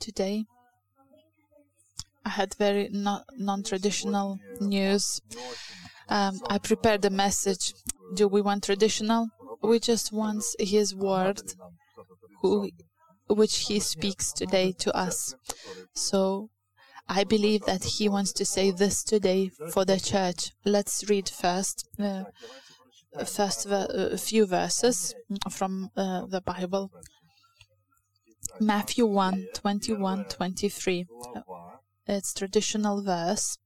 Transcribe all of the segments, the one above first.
Today, I had very no, non-traditional news. Um, I prepared a message. Do we want traditional? We just want His word, who, which He speaks today to us. So I believe that He wants to say this today for the church. Let's read first. Uh, first a few verses from uh, the Bible. Matthew 1 21 23. It's traditional verse.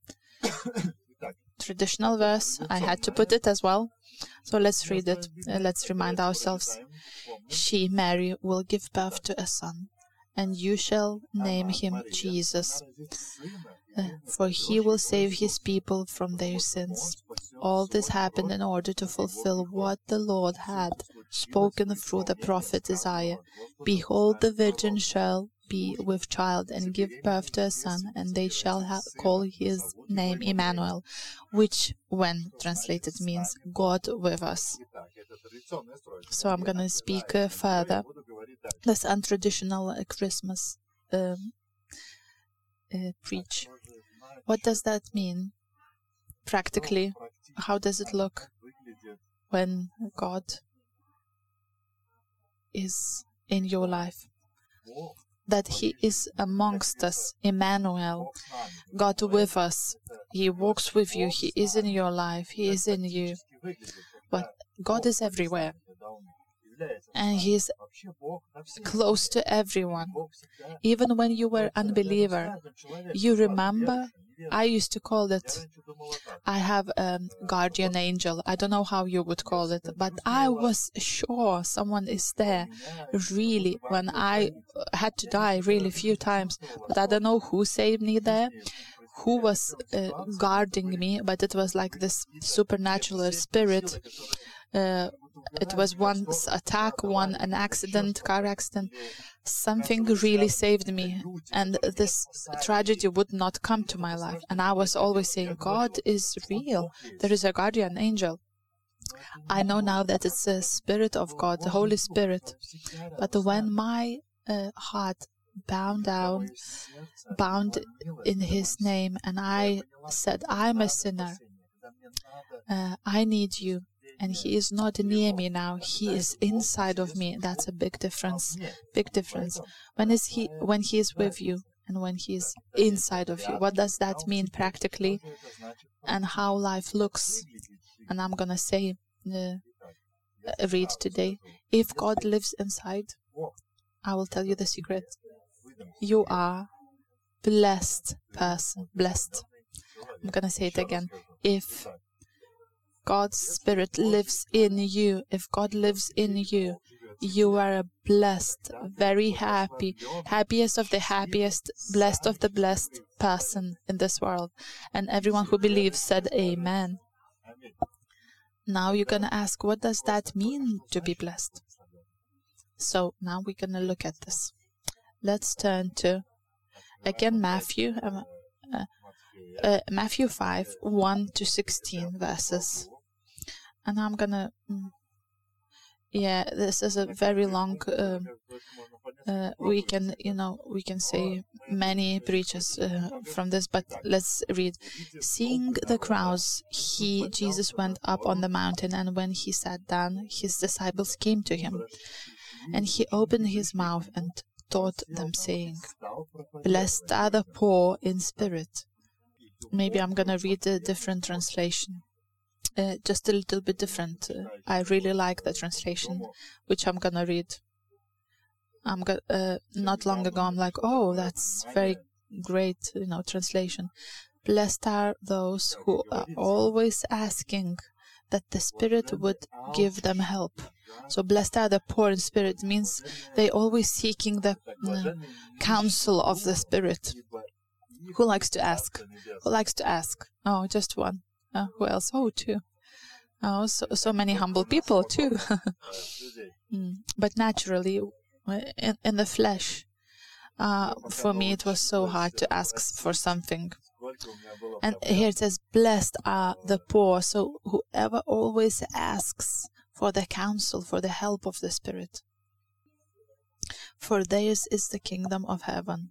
traditional verse. I had to put it as well. So let's read it. Uh, let's remind ourselves. She, Mary, will give birth to a son, and you shall name him Jesus, uh, for he will save his people from their sins. All this happened in order to fulfill what the Lord had spoken through the prophet Isaiah. Behold, the virgin shall be with child and give birth to a son, and they shall ha- call his name Emmanuel, which, when translated, means God with us. So I'm going to speak uh, further. This untraditional uh, Christmas um, uh, preach. What does that mean practically? How does it look when God is in your life? that He is amongst us, Emmanuel, God with us. He walks with you, He is in your life, He is in you. But God is everywhere. And He is close to everyone. Even when you were unbeliever, you remember I used to call it, I have a guardian angel. I don't know how you would call it, but I was sure someone is there really when I had to die really few times, but I don't know who saved me there who was uh, guarding me, but it was like this supernatural spirit. Uh, it was one attack, one an accident, car accident, something really saved me and this tragedy would not come to my life. And i was always saying god is real. There is a guardian angel. I know now that it's the spirit of god the holy spirit. But when my uh, heart bound down bound in his name and i said i'm a sinner uh, i need you and he is not near me now. He is inside of me. That's a big difference. Big difference. When is he when he is with you and when he is inside of you what does that mean practically? And how life looks. And i'm going to say uh, read today. If god lives inside i will tell you the secret. You are blessed person blessed. I'm going to say it again. If God's Spirit lives in you, if God lives in you, you are a blessed, very happy, happiest of the happiest, blessed of the blessed person in this world. And everyone who believes said, Amen. Now you're going to ask, what does that mean to be blessed? So now we're going to look at this. Let's turn to, again, Matthew. Uh, uh, Matthew 5 1 to 16 verses and I'm gonna. Mm, yeah, this is a very long. Uh, uh, we can, you know, we can say many preachers uh, from this, but let's read. Seeing the crowds, he Jesus went up on the mountain, and when he sat down, his disciples came to him, and he opened his mouth and taught them, saying, "Blessed are the poor in spirit." Maybe I'm gonna read a different translation uh, just a little bit different. Uh, I really like the translation, which I'm gonna read. I'm go- uh, not long ago. I'm like, oh, that's very great, you know, translation. Blessed are those who are always asking that the Spirit would give them help. So blessed are the poor in spirit means they always seeking the uh, counsel of the Spirit. Who likes to ask? Who likes to ask? Oh, just one. Uh, who else? Oh, two. Oh, so, so many humble people too. mm. But naturally, in, in the flesh, uh, for me it was so hard to ask for something. And here it says, Blessed are the poor. So whoever always asks for the counsel, for the help of the Spirit. For theirs is the kingdom of heaven.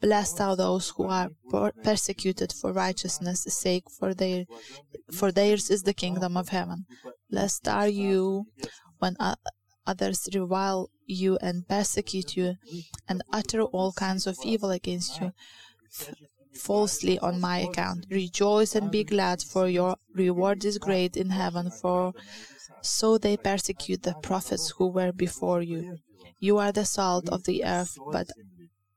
Blessed are those who are persecuted for righteousness' sake, for their for theirs is the kingdom of heaven. Blessed are you when others revile you and persecute you and utter all kinds of evil against you falsely on my account. Rejoice and be glad, for your reward is great in heaven, for so they persecute the prophets who were before you. You are the salt of the earth, but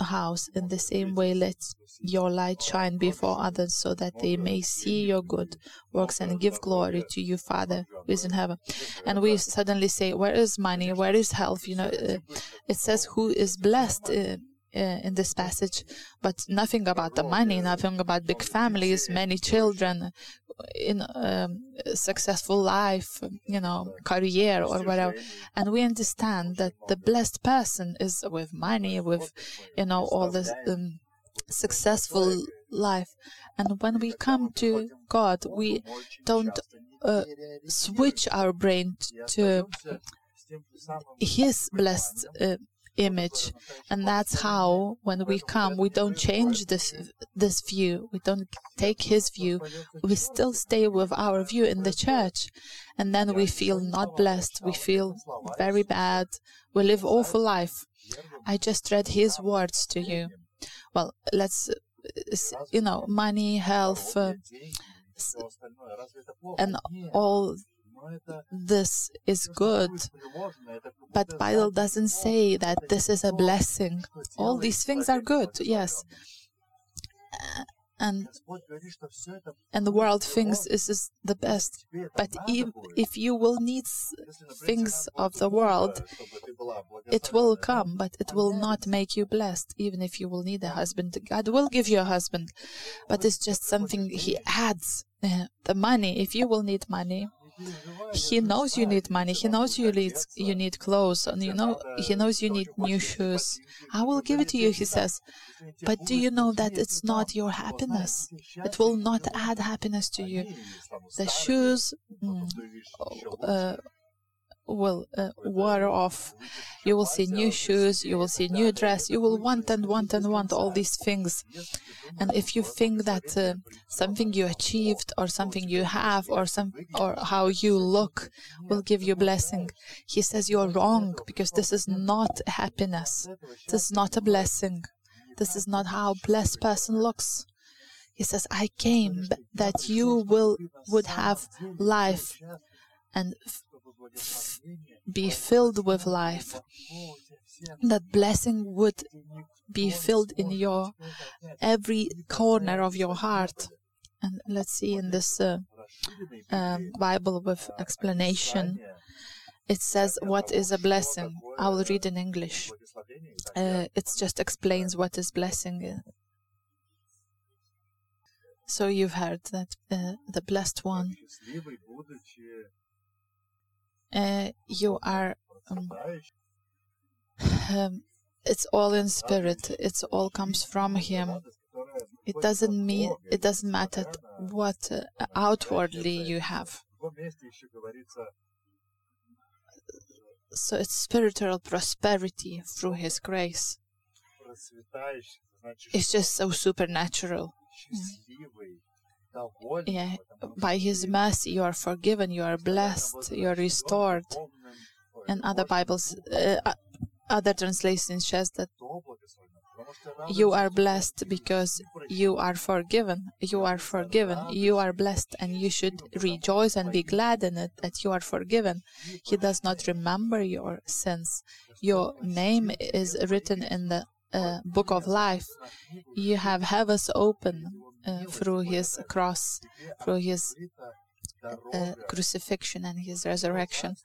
house. In the same way, let your light shine before others so that they may see your good works and give glory to you, Father who is in heaven. And we suddenly say, Where is money? Where is health? You know, uh, it says, Who is blessed? Uh, uh, in this passage, but nothing about the money, nothing about big families, many children, in um, successful life, you know, career or whatever. And we understand that the blessed person is with money, with, you know, all this um, successful life. And when we come to God, we don't uh, switch our brain to His blessed uh, image. And that's how when we come we don't change this this view. We don't take his view. We still stay with our view in the church. And then we feel not blessed. We feel very bad. We live awful life. I just read his words to you. Well let's you know money health uh, and all this is good. But Bible doesn't say that this is a blessing. All these things are good, yes. And, and the world thinks this is the best. But if, if you will need things of the world, it will come, but it will not make you blessed, even if you will need a husband. God will give you a husband, but it's just something He adds. Uh, the money, if you will need money, he knows you need money. He knows you need you need clothes, and you know he knows you need new shoes. I will give it to you, he says. But do you know that it's not your happiness? It will not add happiness to you. The shoes. Mm, uh, will uh, wear off. You will see new shoes, you will see new dress, you will want and want and want all these things. And if you think that uh, something you achieved or something you have or some or how you look will give you blessing, he says you're wrong because this is not happiness. This is not a blessing. This is not how a blessed person looks. He says, I came that you will would have life and be filled with life. That blessing would be filled in your every corner of your heart. And let's see in this uh, um, Bible with explanation, it says what is a blessing. I will read in English. Uh, it just explains what is blessing. So you've heard that uh, the blessed one you are um, um, it's all in spirit. It's all comes from him. It doesn't mean it doesn't matter what uh, outwardly you have. So it's spiritual prosperity through his grace. It's just so supernatural yeah, by His mercy you are forgiven, you are blessed, you are restored. And other Bibles, uh, other translations says that you are blessed because you are forgiven. You are forgiven. You are blessed, and you should rejoice and be glad in it that you are forgiven. He does not remember your sins. Your name is written in the uh, book of life. You have heavens open uh, through his cross, through his uh, crucifixion and his resurrection.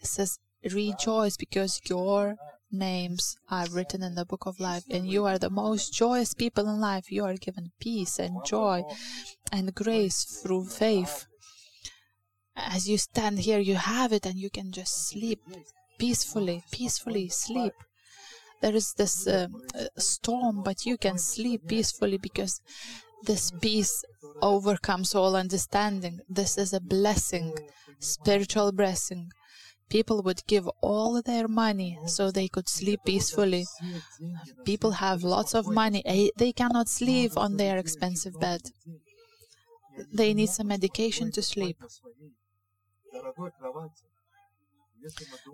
It says, Rejoice because your names are written in the book of life, and you are the most joyous people in life. You are given peace and joy and grace through faith. As you stand here, you have it, and you can just sleep peacefully, peacefully sleep. There is this uh, storm, but you can sleep peacefully because this peace overcomes all understanding. This is a blessing, spiritual blessing people would give all their money so they could sleep peacefully. People have lots of money. Eh, they cannot sleep on their expensive bed. They need some medication to sleep.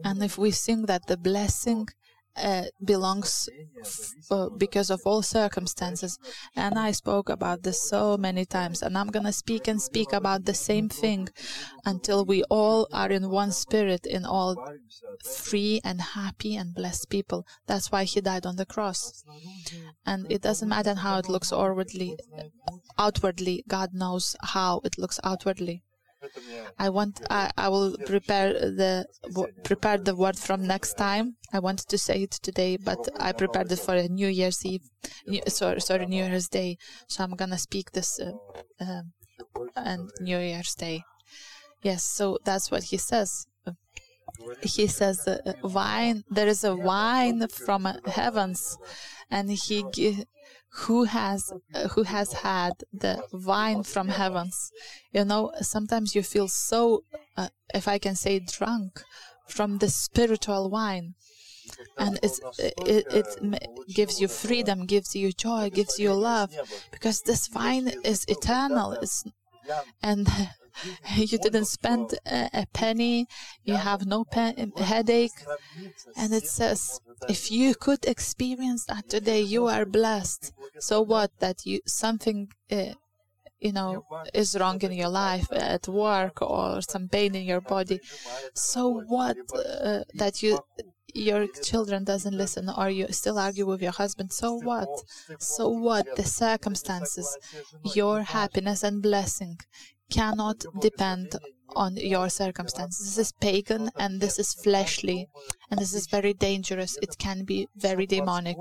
And if we think that the blessing uh, belongs uh, because of all circumstances. And I spoke about this so many times, and I'm going to speak and speak about the same thing until we all are in one spirit, in all free and happy and blessed people. That's why he died on the cross. And it doesn't matter how it looks outwardly, outwardly, God knows how it looks outwardly. I want I, I will prepare the prepare the word from next time. I wanted to say it today, but I prepared it for a New Year's Eve, New, sorry, sorry, New Year's Day. So I'm gonna speak this uh, uh, and New Year's Day. Yes, so that's what he says. He says, uh, "Wine. There is a wine from heavens, and he who has uh, who has had the wine from heavens. You know sometimes you feel so uh, if i can say drunk from the spiritual wine. And it, it gives you freedom gives you joy gives you love because this wine is eternal. It's, and you didn't spend a, penny, you have no pen, headache. And it says, if you could experience that today, you are blessed. So what? That you something. Uh, you know is wrong in your life at work or some pain in your body so what uh, that you your children doesn't listen or you still argue with your husband so what so what the circumstances your happiness and blessing cannot depend on your circumstances. This is pagan and this is fleshly and this is very dangerous. It can be very demonic.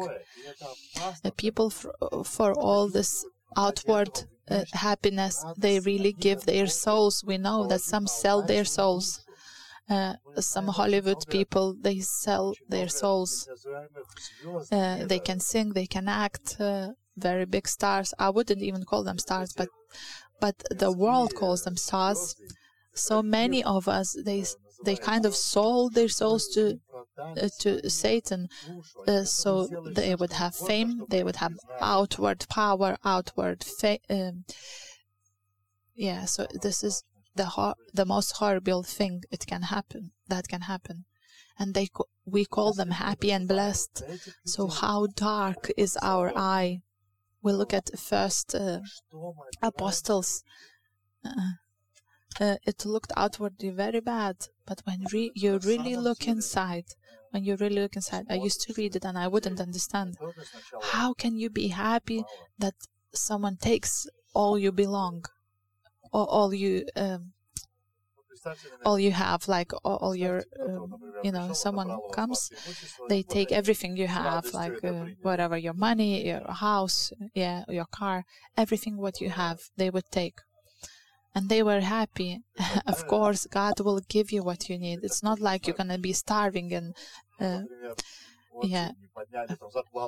The people, for, for all this outward uh, happiness, they really give their souls. We know that some sell their souls. Uh, some Hollywood people they sell their souls. Uh, they can sing, they can act. Uh, very big stars. I wouldn't even call them stars, but but the world calls them stars. So many of us, they they kind of sold their souls to uh, to Satan, uh, so they would have fame, they would have outward power, outward fame. Um, yeah, so this is the hor- the most horrible thing it can happen that can happen, and they co- we call them happy and blessed. So how dark is our eye? we look at first uh, apostles, uh, uh, it looked outwardly very bad, but when re- you really look inside, when you really look inside, I used to read it and I wouldn't understand. How can you be happy that someone takes all you belong, or all you um, all you have, like all, all your, um, you know, someone comes, they take everything you have, like uh, whatever your money, your house, yeah, your car, everything what you have, they would take. And they were happy. of course, God will give you what you need. It's not like you're gonna be starving and uh, yeah.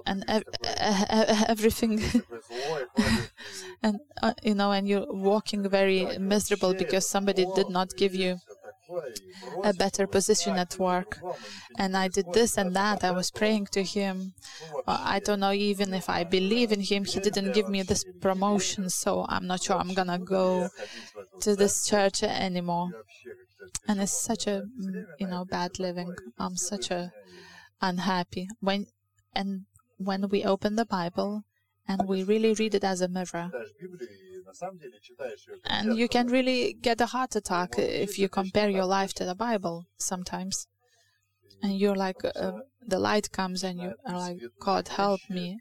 and ev- everything and uh, you know and you're walking very miserable because somebody did not give you a better position at work. and i did this and that i was praying to him. uh, i don't know even if i believe in him he didn't give me this promotion so i'm not sure i'm gonna go to this church anymore. And it's such a you know bad living. i'm such a unhappy when and when we open the bible and we really read it as a mirror. And you can really get a heart attack if you compare your life to the Bible sometimes. And you're like, uh, the light comes and you are like, God, help me.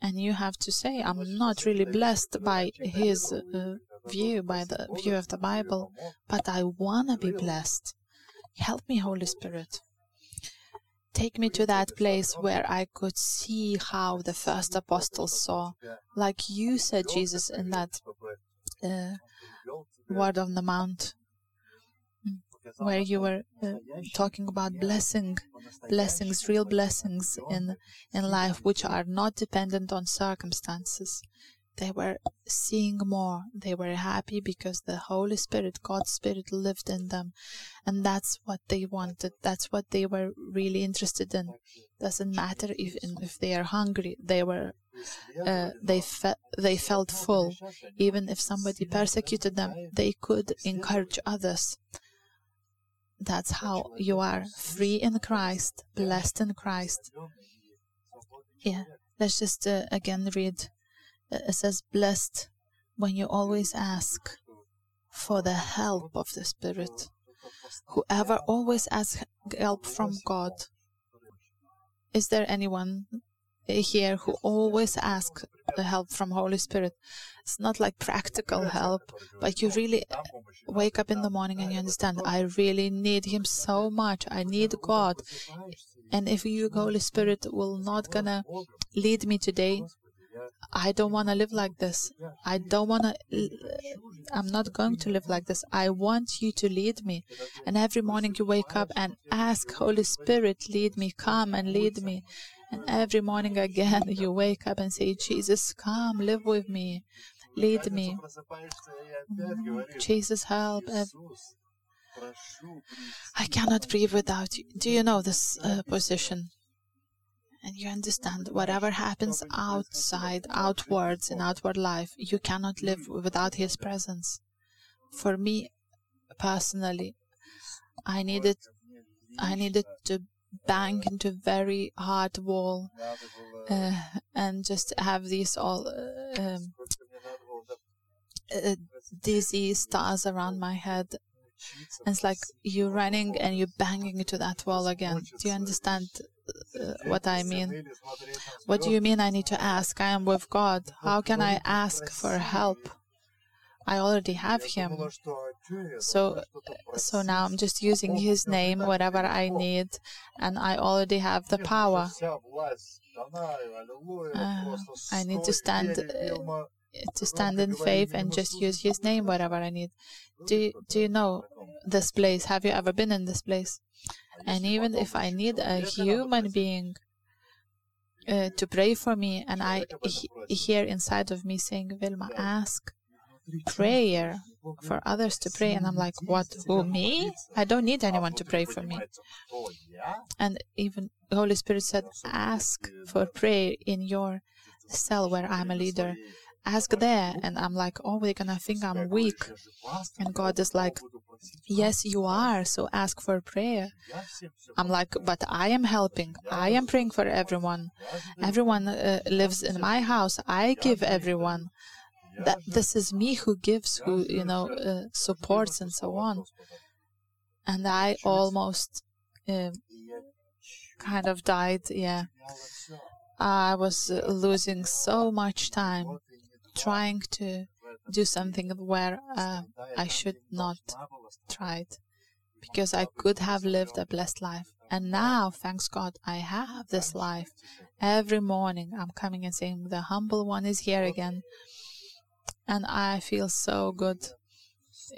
And you have to say, I'm not really blessed by His uh, view, by the view of the Bible, but I want to be blessed. Help me, Holy Spirit. Take me to that place where I could see how the first apostles saw, like you said, Jesus, in that uh, word on the mount, where you were uh, talking about blessing, blessings, real blessings in in life, which are not dependent on circumstances. They were seeing more. They were happy because the Holy Spirit, God's Spirit, lived in them. And that's what they wanted. That's what they were really interested in. Doesn't matter if, if they are hungry. They were, uh, they, fe- they felt full. Even if somebody persecuted them, they could encourage others. That's how you are free in Christ, blessed in Christ. Yeah, let's just uh, again read it says, Blessed when you always ask for the help of the Spirit. Whoever always asks help from God. Is there anyone here who always asks the help from Holy Spirit? It's not like practical help, but you really wake up in the morning and you understand, I really need Him so much. I need God. And if you, Holy Spirit, will not gonna lead me today, I don't want to live like this. I don't want to, I'm not going to live like this. I want you to lead me. And every morning you wake up and ask, Holy Spirit, lead me, come and lead me. And every morning again you wake up and say, Jesus, come, live with me, lead me. Jesus, help. I cannot breathe without you. Do you know this uh, position? And you understand whatever happens outside, outwards, in outward life, you cannot live without His presence. For me, personally, I needed, I needed to bang into a very hard wall uh, and just have these all uh, um, uh, dizzy stars around my head. And it's like you're running and you're banging into that wall again. Do you understand what I mean. What do you mean I need to ask? I am with God. How can I ask for help? I already have Him. So, so now I'm just using His name, whatever I need, and I already have the power. Uh, I need to stand uh, to stand in faith and just use His name, whatever I need. Do Do you know this place? Have you ever been in this place? And even if I need a human being uh, to pray for me, and I he, hear inside of me saying, Vilma, ask prayer for others to pray. And I'm like, what? Who, me? I don't need anyone to pray for me. And even Holy Spirit said, ask for prayer in your cell where I'm a leader. Ask there. And I'm like, oh, they're to think I'm weak. And God is like, Yes, you are. So ask for prayer. I'm like, but I am helping. I am praying for everyone. Everyone uh, lives in my house. I give everyone. That this is me who gives, who you know uh, supports and so on. And I almost uh, kind of died. Yeah, I was uh, losing so much time trying to do something where uh, I should not try it because I could have lived a blessed life. And now, thanks God, I have this life. Every morning I'm coming and saying, The humble one is here again. And I feel so good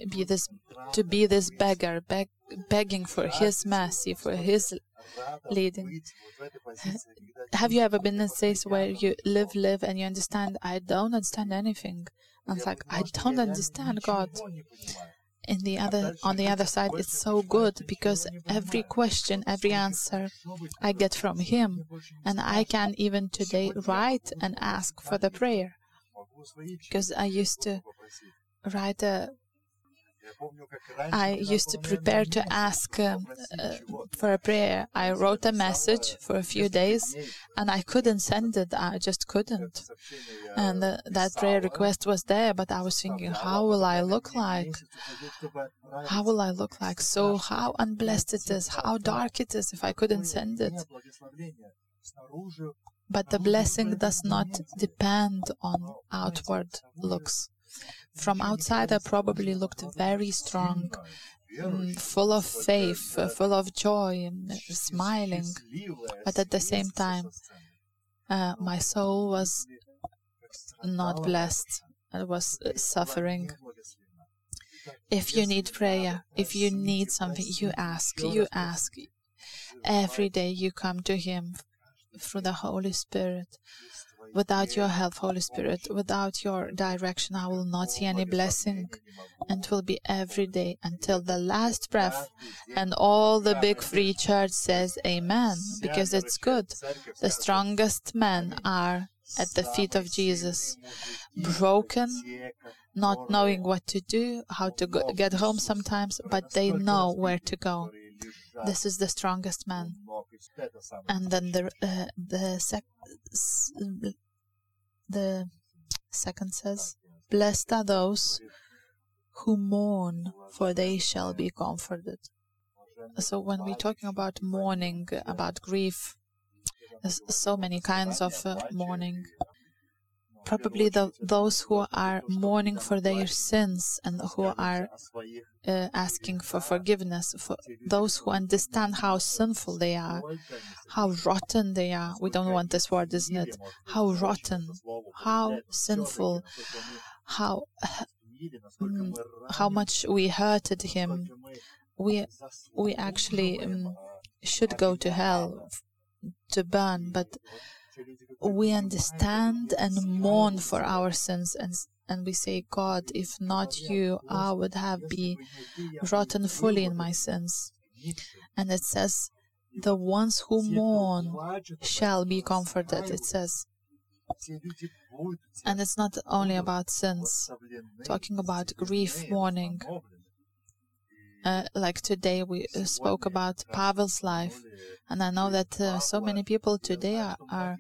be this to be this beggar, beg, begging for his mercy, for his leading. Have you ever been in a place where you live, live, and you understand, I don't understand anything? And it's like, I don't understand God. In the other, on the other side, it's so good because every question, every answer I get from Him, and I can even today write and ask for the prayer. Because I used to write a I used to prepare to ask um, uh, for a prayer. I wrote a message for a few days and I couldn't send it. I just couldn't. And uh, that prayer request was there, but I was thinking, how will I look like? How will I look like? So, how unblessed it is, how dark it is if I couldn't send it. But the blessing does not depend on outward looks. From outside, I probably looked very strong, um, full of faith, uh, full of joy, smiling. But at the same time, uh, my soul was not blessed. It was uh, suffering. If you need prayer, if you need something, you ask, you ask. Every day you come to Him through the Holy Spirit. Without your help, Holy Spirit, without your direction, I will not see any blessing. And it will be every day until the last breath. And all the big free church says Amen, because it's good. The strongest men are at the feet of Jesus, broken, not knowing what to do, how to go, get home sometimes, but they know where to go. This is the strongest man. And then the uh, the sec- the second says, Blessed are those who mourn, for they shall be comforted. So when we're talking about mourning, about grief, there's so many kinds of uh, mourning probably the, those who are mourning for their sins and who are uh, asking for forgiveness, for those who understand how sinful they are, how rotten they are. We don't want this word, isn't it? How rotten, how sinful, how mm, how much we hurted him. We we actually um, should go to hell to burn, but we understand and mourn for our sins and and we say, God, if not you, I would have been rotten fully in my sins. And it says, the ones who mourn shall be comforted, it says. And it's not only about sins, talking about grief, mourning. Uh, like today, we uh, spoke about Pavel's life, and I know that uh, so many people today are, are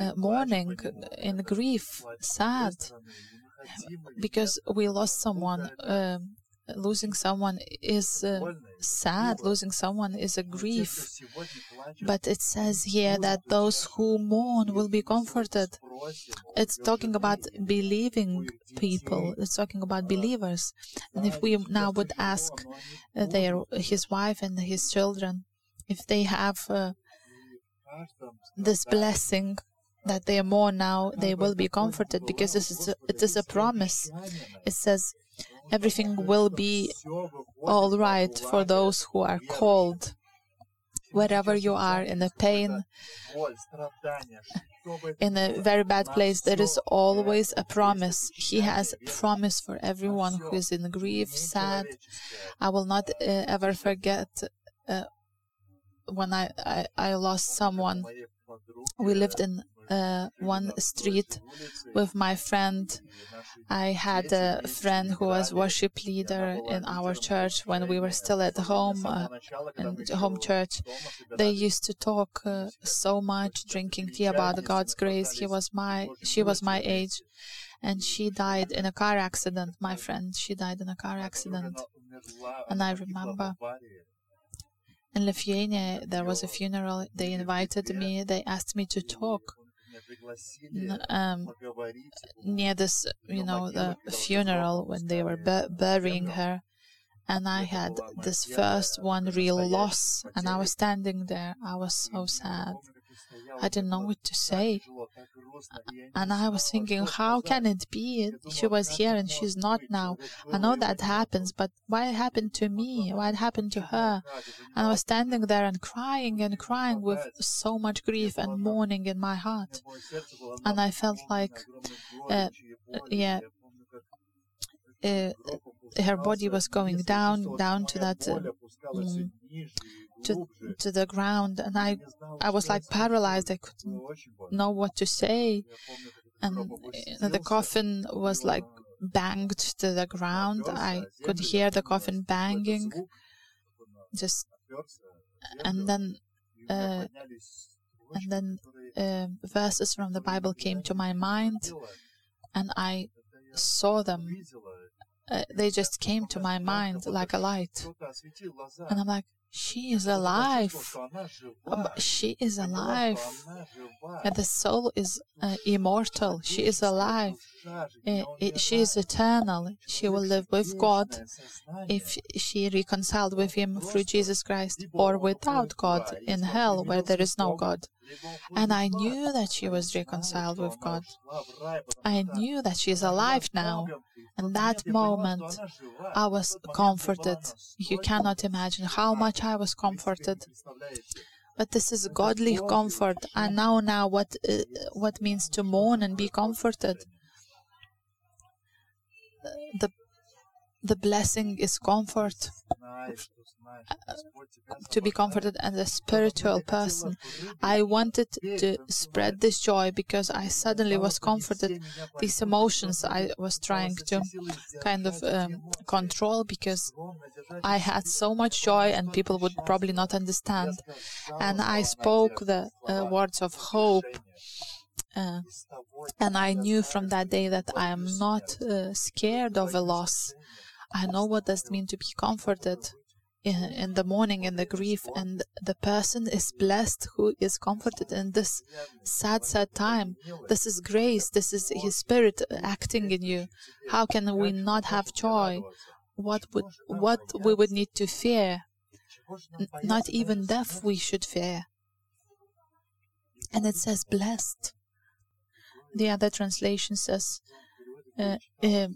uh, mourning in grief, sad, because we lost someone. Um, losing someone is uh, sad, losing someone is a grief. But it says here that those who mourn will be comforted. It's talking about believing people, it's talking about believers. And if we now would ask uh, their, his wife and his children if they have uh, this blessing that they mourn now, they will be comforted because this is a, it is a promise. It says, everything will be all right for those who are called. Wherever you are in a pain, in a very bad place, there is always a promise. He has a promise for everyone who is in grief, sad. I will not uh, ever forget uh, when I, I, I lost someone. We lived in uh, one street with my friend. I had a friend who was worship leader in our church when we were still at home, uh, in home church. They used to talk uh, so much, drinking tea about God's grace. He was my, she was my age, and she died in a car accident. My friend, she died in a car accident, and I remember in Lithuania, there was a funeral. They invited me. They asked me to talk um, near this, you know, the funeral when they were bu- burying her. And I had this first one real loss, and I was standing there. I was so sad. I didn't know what to say. And I was thinking, how can it be? She was here and she's not now. I know that happens, but why it happened to me? Why it happened to her? And I was standing there and crying and crying with so much grief and mourning in my heart. And I felt like, uh, yeah, uh, her body was going down, down to that. Mm, to to the ground and I I was like paralyzed I couldn't know what to say and the coffin was like banged to the ground. I could hear the coffin banging, just and then uh, and then uh, verses from the Bible came to my mind, and I saw them. Uh, they just came to my mind like a light, and I'm like, she is alive. She is alive. And the soul is uh, immortal. She is alive. Uh, it, she is eternal. She will live with God if she reconciled with Him through Jesus Christ or without God in hell where there is no God. And I knew that she was reconciled with God. I knew that she is alive now. And that moment, I was comforted. You cannot imagine how much I was comforted. But this is godly comfort. I know now what uh, what means to mourn and be comforted. The the blessing is comfort to be comforted as a spiritual person. I wanted to spread this joy because I suddenly was comforted. These emotions I was trying to kind of um, control because I had so much joy and people would probably not understand. And I spoke the uh, words of hope. Uh, and I knew from that day that I am not uh, scared of a loss. I know what does it mean to be comforted in, in the mourning and the grief, and the person is blessed who is comforted in this sad, sad time. This is grace. This is His Spirit acting in you. How can we not have joy? What would what we would need to fear? N- not even death we should fear. And it says blessed. The other translation says. Uh, uh,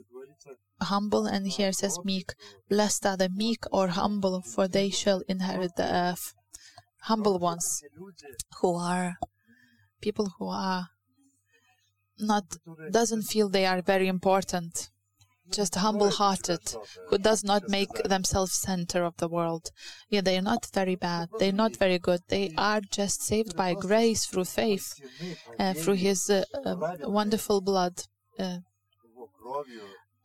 humble, and here says meek. Blessed are the meek or humble, for they shall inherit the earth. Humble ones, who are people who are not doesn't feel they are very important, just humble-hearted, who does not make themselves center of the world. Yeah, they are not very bad. They are not very good. They are just saved by grace through faith, uh, through His uh, uh, wonderful blood.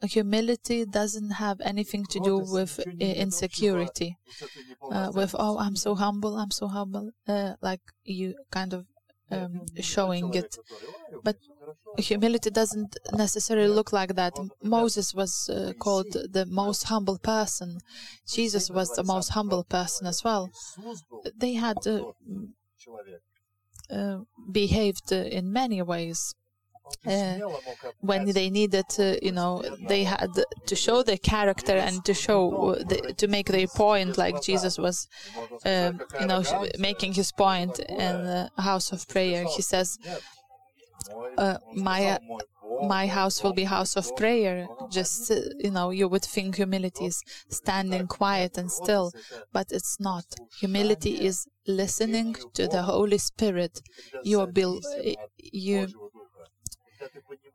Uh, humility doesn't have anything to do with uh, insecurity. uh, with oh i'm so humble i'm so humble uh, like you kind of um, showing it. but humility doesn't necessarily look like that. Moses was uh, called the most humble person. Jesus was the most humble person as well. they had uh, uh, behaved in many ways uh, when they needed to, you know, they had to show their character and to show, the, to make their point, like Jesus was, uh, you know, making his point in the house of prayer. He says, uh, my my house will be house of prayer. Just you know you would think humility is standing quiet and still but it's not. humility is listening to the holy spirit. you are you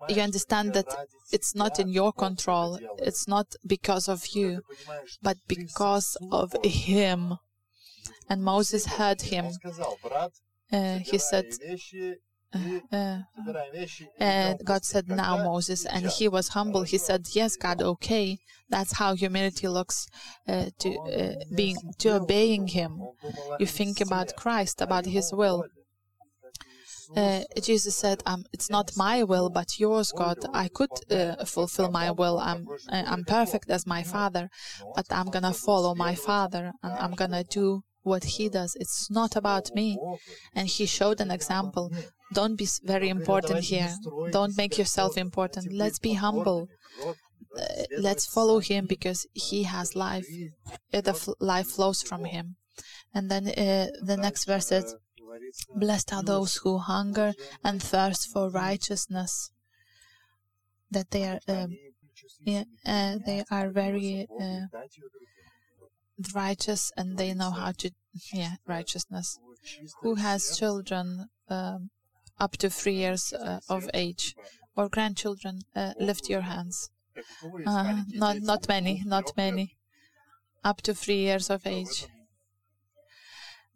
you understand that it's not in your control, it's not because of you, but because of Him. And Moses heard him. Uh, he said, uh, uh, God said, Now, Moses, and he was humble. He said, Yes, God, okay. That's how humility looks uh, to uh, being to obeying Him. You think about Christ, about His will. Uh, Jesus said, um, "It's not my will, but yours, God. I could uh, fulfill my will. I'm uh, I'm perfect as my Father, but I'm gonna follow my Father, and I'm gonna do what He does. It's not about me." And He showed an example. Don't be very important here. Don't make yourself important. Let's be humble. Uh, let's follow Him because He has life. Uh, the life flows from Him. And then uh, the next verse says. Blessed are those who hunger and thirst for righteousness, that they are um, yeah, uh, they are very uh, righteous and they know how to yeah righteousness. Who has children um, up to three years uh, of age or grandchildren? Uh, lift your hands. Uh, not not many, not many. Up to three years of age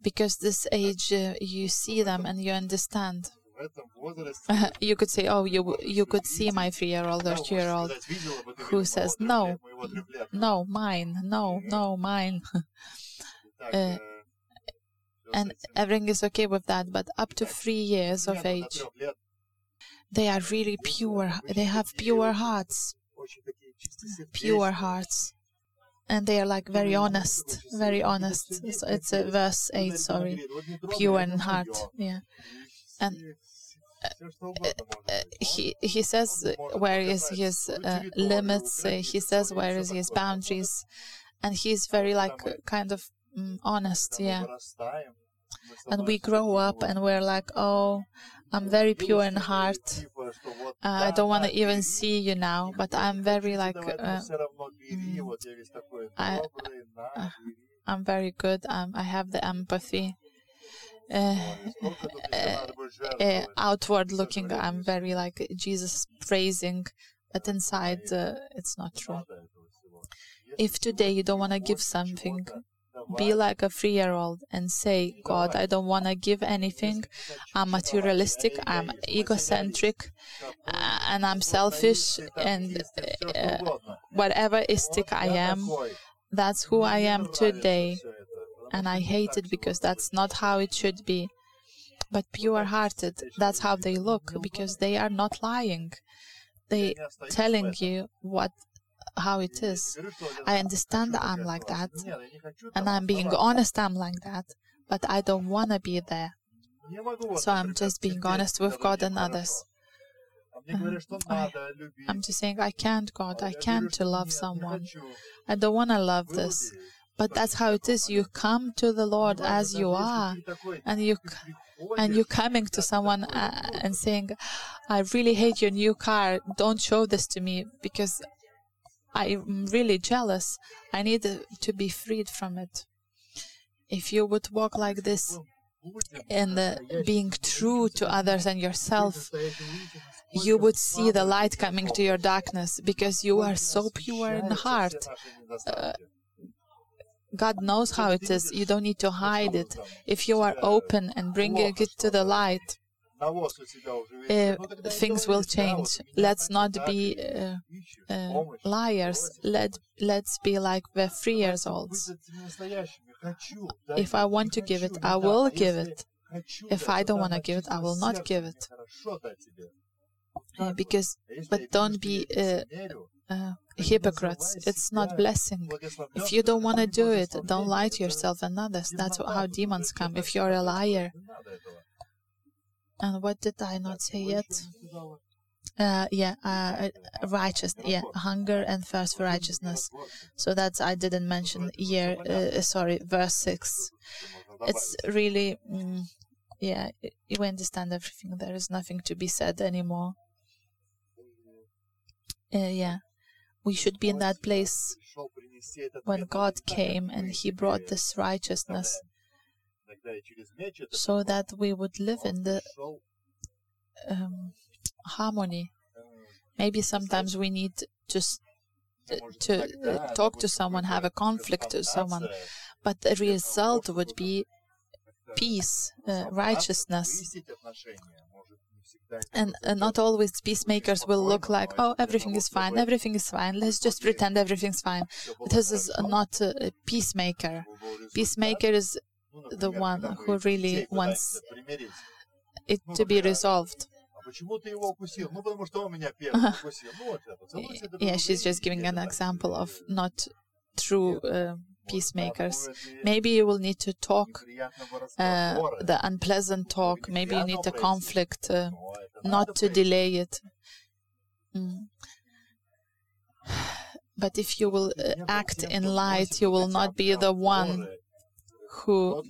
because this age uh, you see them and you understand you could say, oh, you you could see my three-year-old or two-year-old who says, no, no, mine, no, no, mine. uh, and everything is okay with that. But up to three years of age, they are really pure. They have pure hearts, pure hearts, and they are like very honest, very honest. So it's a verse eight, sorry, pure in heart. Yeah, and. Uh, uh, he he says where is his uh, limits. he says where is his boundaries, and he's very like kind of mm, honest. Yeah, and we grow up and we're like, oh, I'm very pure in heart. Uh, I don't want to even see you now, but I'm very like, uh, mm, I, uh, I'm very good. Um, I have the empathy. Uh, uh, uh, outward looking, I'm very like Jesus praising, but inside it's not true. If today you don't want to give something, be like a three year old and say, God, I don't want to give anything. I'm materialistic, I'm egocentric, uh, and I'm selfish, and uh, whatever istic I am, that's who I am today. And I hate it because that's not how it should be. But pure hearted, that's how they look because they are not lying. They telling you what how it is. I understand that I'm like that, and I'm being honest, I'm like that, but I don't want to be there. So I'm just being honest with God and others. Um, I, I'm just saying, I can't, God, I can't to love someone. I don't want to love this. But that's how it is. You come to the Lord as you are, and you and you're coming to someone uh, and saying, "I really hate your new car. Don't show this to me because I'm really jealous. I need to be freed from it. If you would walk like this and uh, being true to others and yourself, you would see the light coming to your darkness because you are so pure in heart. Uh, God knows how it is. You don't need to hide it. If you are open and bringing it to the light, uh, things will change. Let's not be uh, uh, liars. Let let's be like the three years olds. If I want to give it, I will give it. If I don't want to give it, I will not give it. Uh, because, but don't be uh, uh, hypocrites. It's not blessing. If you don't want to do it, don't lie to yourself and others. That's how demons come. If you're a liar, and what did I not say yet? Uh, yeah, uh, righteous. Yeah, hunger and thirst for righteousness. So that's I didn't mention here. Uh, sorry, verse six. It's really, mm, yeah. You understand everything. There is nothing to be said anymore. Uh, yeah, we should be in that place when God came and He brought this righteousness so that we would live in the um, harmony. Maybe sometimes we need just to uh, talk to someone, have a conflict to someone, but the result would be peace, uh, righteousness. And uh, not always peacemakers will look like, oh, everything is fine, everything is fine, let's just pretend everything's fine. This is not a peacemaker. Peacemaker is the one who really wants it to be resolved. yeah, she's just giving an example of not true uh, peacemakers. Maybe you will need to talk uh, the unpleasant talk. Maybe you need a conflict, uh, not to delay it. Mm. But if you will uh, act in light, you will not be the one who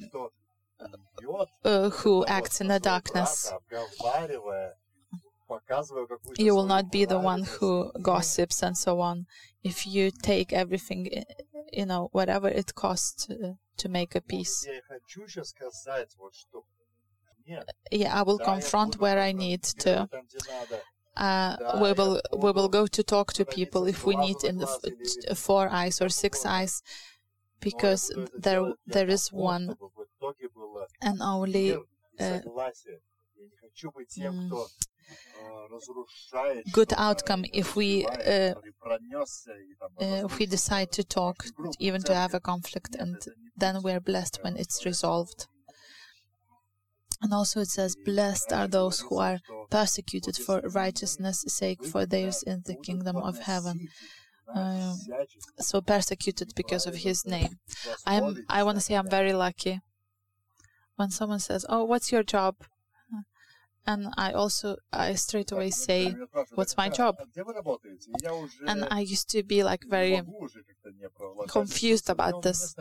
uh, who acts in the darkness. You will not be the one who gossips and so on. If you take everything, you know, whatever it costs to, make a peace. Yeah, I will confront where I need to. Uh, we will we will go to talk to people if we need in the f- four eyes or six eyes because there there is one and only uh, good outcome if we uh, uh, if we decide to talk, even to have a conflict, and then we're blessed when it's resolved. And also it says, Blessed are those who are persecuted for righteousness' sake, for theirs in the kingdom of heaven. Uh, so persecuted because of his name. I'm I want to say I'm very lucky. When someone says, "Oh, what's your job?" and I also I straight away say, "What's my job?" And I used to be like very confused about this,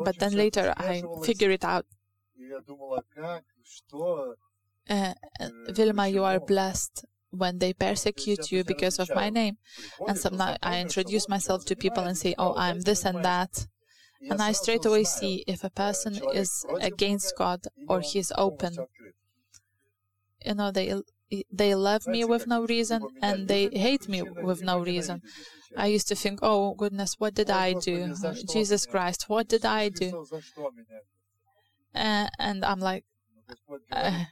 but then later I figure it out. Uh, Vilma, you are blessed when they persecute you because of my name. And sometimes I introduce myself to people and say, Oh, I'm this and that. And I straight away see if a person is against God or he's open. You know, they they love me with no reason and they hate me with no reason. I used to think, oh goodness, what did I do? Jesus Christ, what did I do? Uh, and I'm like, uh,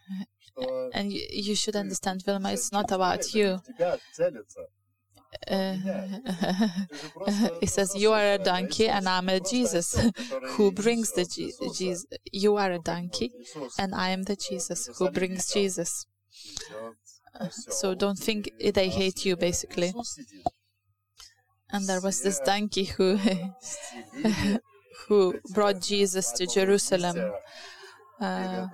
and you, you, should understand, Vilma, it's not about you. Uh, he says, You are a donkey and I'm a Jesus who brings the Jesus. You are a donkey and I am the Jesus who brings Jesus. So don't think they hate you, basically. And there was this donkey who who brought Jesus to Jerusalem. Uh,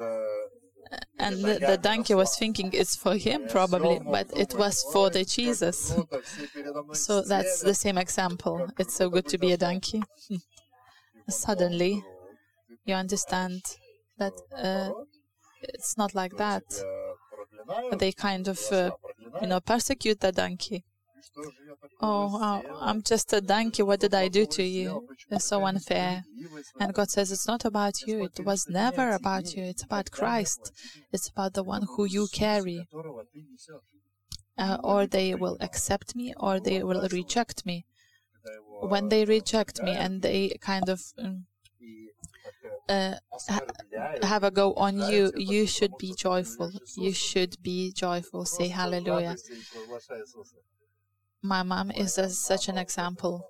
and the, the, donkey was thinking it's for him probably, but it was for the Jesus. so that's the same example. It's so good to be a donkey. Suddenly, you understand that uh, it's not like that. They kind of, uh, you know, persecute the donkey. Oh, I'm just a donkey. What did I do to you? It's so unfair. And God says, It's not about you. It was never about you. It's about Christ. It's about the one who you carry. Uh, or they will accept me or they will reject me. When they reject me and they kind of um, uh, ha- have a go on you, you should be joyful. You should be joyful. Say hallelujah my mom is a, such an example.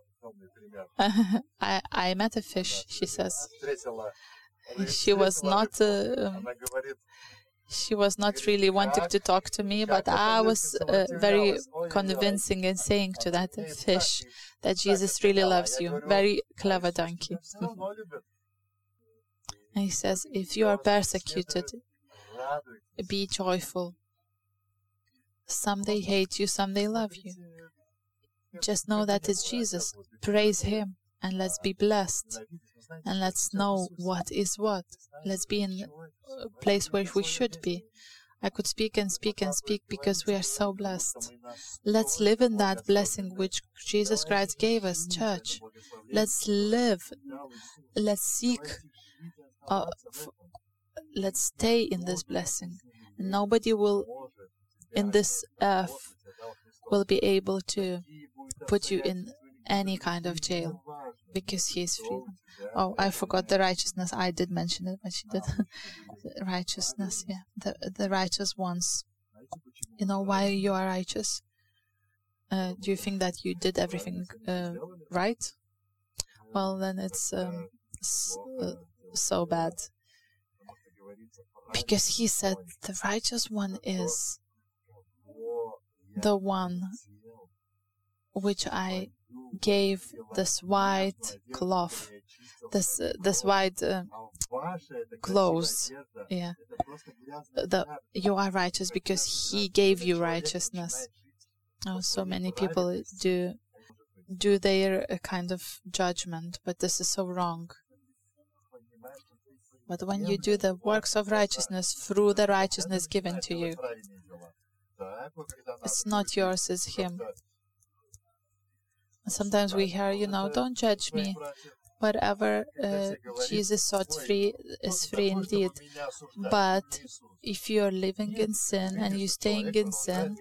I, I met a fish, she says. She was not uh, she was not really wanting to talk to me, but I was uh, very convincing and saying to that fish that Jesus really loves you. Very clever donkey. and he says, if you are persecuted, be joyful. Some they hate you, some they love you. Just know that it's Jesus. Praise Him and let's be blessed. And let's know what is what. Let's be in a place where we should be. I could speak and speak and speak because we are so blessed. Let's live in that blessing which Jesus Christ gave us, church. Let's live. Let's seek. Uh, f- let's stay in this blessing. Nobody will in this earth will be able to put you in any kind of jail because he is freedom. Oh, I forgot the righteousness. I did mention it, but she did. righteousness, yeah. The, the righteous ones. You know why you are righteous? Uh, do you think that you did everything uh, right? Well, then it's um, uh, so bad. Because he said the righteous one is the one which I gave this white cloth, this uh, this white uh, clothes. Yeah, the you are righteous because He gave you righteousness. Oh, so many people do do their uh, kind of judgment, but this is so wrong. But when you do the works of righteousness through the righteousness given to you, it's not yours, it's Him. Sometimes we hear, you know, don't judge me. Whatever uh, Jesus sought free is free indeed. But if you're living in sin and you're staying in sin,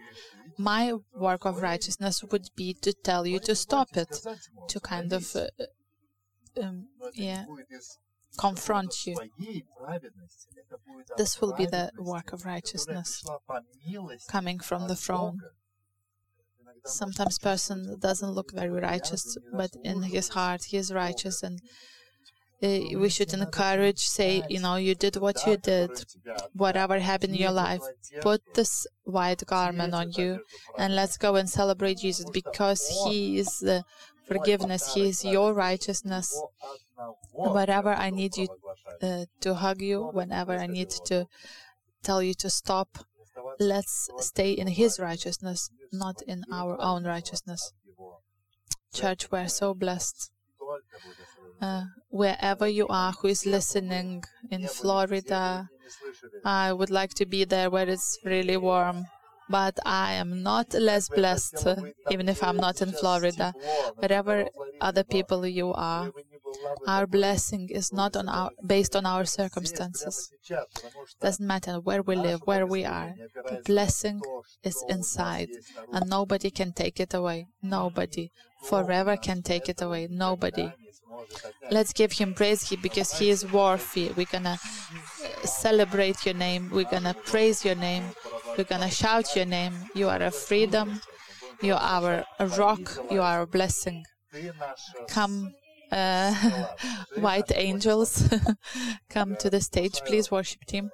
my work of righteousness would be to tell you to stop it, to kind of, uh, um, yeah, confront you. This will be the work of righteousness coming from the throne. Sometimes person doesn't look very righteous, but in his heart he is righteous and uh, we should encourage, say, you know, you did what you did, whatever happened in your life, put this white garment on you and let's go and celebrate Jesus because He is the forgiveness, He is your righteousness. Whatever I need you uh, to hug you, whenever I need to tell you to stop, let's stay in His righteousness, not in our own righteousness. Church, we're so blessed. Uh, wherever you are who is listening in Florida, I would like to be there where it's really warm. But I am not less blessed, even if I'm not in Florida. Wherever other people you are, our blessing is not on our, based on our circumstances. Doesn't matter where we live, where we are. The blessing is inside, and nobody can take it away. Nobody forever can take it away. Nobody. Let's give him praise because he is worthy. We're gonna celebrate your name. We're gonna praise your name. We're gonna shout your name. You are a freedom. You are a rock. You are a blessing. Come uh, white angels come to the stage. Please worship team.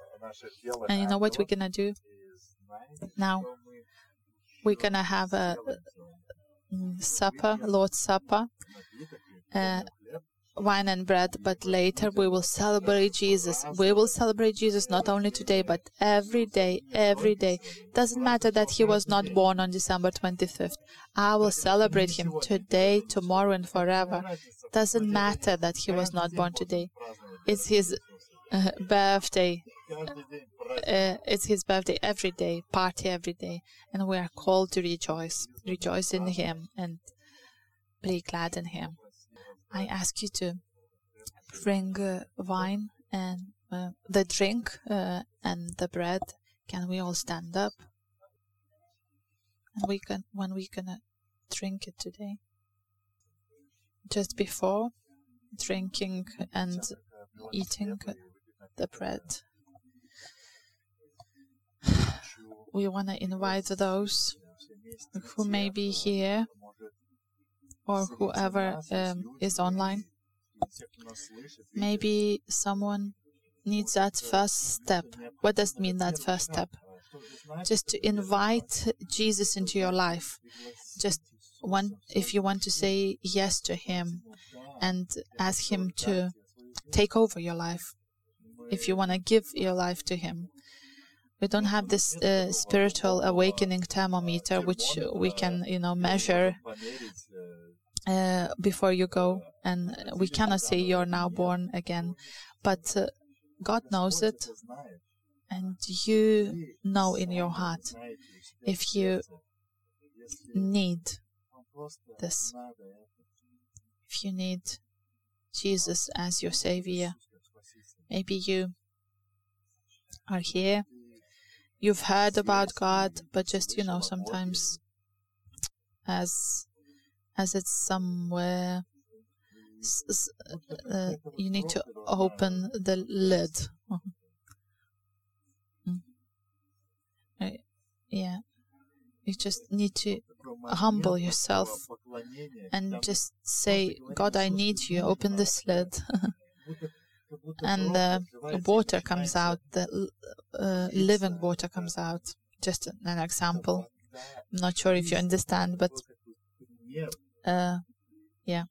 And you know what we're gonna do now? We're gonna have a supper, Lord's Supper, uh, wine and bread, but later we will celebrate Jesus. We will celebrate Jesus not only today, but every day, every day. Doesn't matter that he was not born on December 25th. I will celebrate him today, tomorrow, and forever. Doesn't matter that he was not born today. It's his uh, birthday. Uh, it's his birthday every day, party every day, and we are called to rejoice, rejoice in him, and be glad in him. I ask you to bring uh, wine and uh, the drink uh, and the bread. Can we all stand up? And we can when we gonna drink it today. Just before drinking and eating the bread, we want to invite those who may be here or whoever um, is online. Maybe someone needs that first step. What does it mean, that first step? Just to invite Jesus into your life. Just one, if you want to say yes to Him and ask Him to take over your life, if you want to give your life to Him. We don't have this uh, spiritual awakening thermometer, which we can, you know, measure uh, before you go, and we cannot say you're now born again, but uh, God knows it, and you know in your heart if you need this, if you need Jesus as your Savior. Maybe you are here, you've heard about God, but just, you know, sometimes as as it's somewhere uh, you need to open the lid. Mm. Yeah, you just need to humble yourself and just say, God, I need you. Open this lid. and the water comes out, the uh, living water comes out. Just an example. I'm not sure if you understand, but uh, yeah.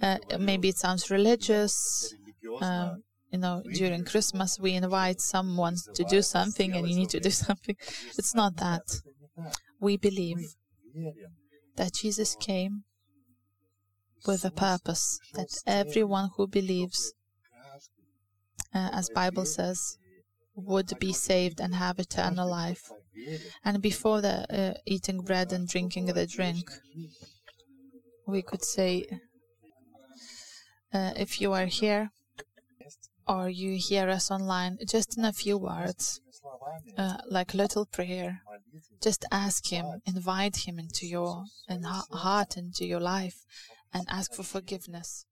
Uh, maybe it sounds religious. Uh, you know, during Christmas, we invite someone to do something and you need to do something. It's not that. We believe that Jesus came with a purpose, that everyone who believes, uh, as Bible says, would be saved and have eternal life. And before the uh, eating bread and drinking the drink, we could say, uh, if you are here or you hear us online, just in a few words, uh, like little prayer, just ask Him, invite Him into your heart, into your life, and ask for forgiveness.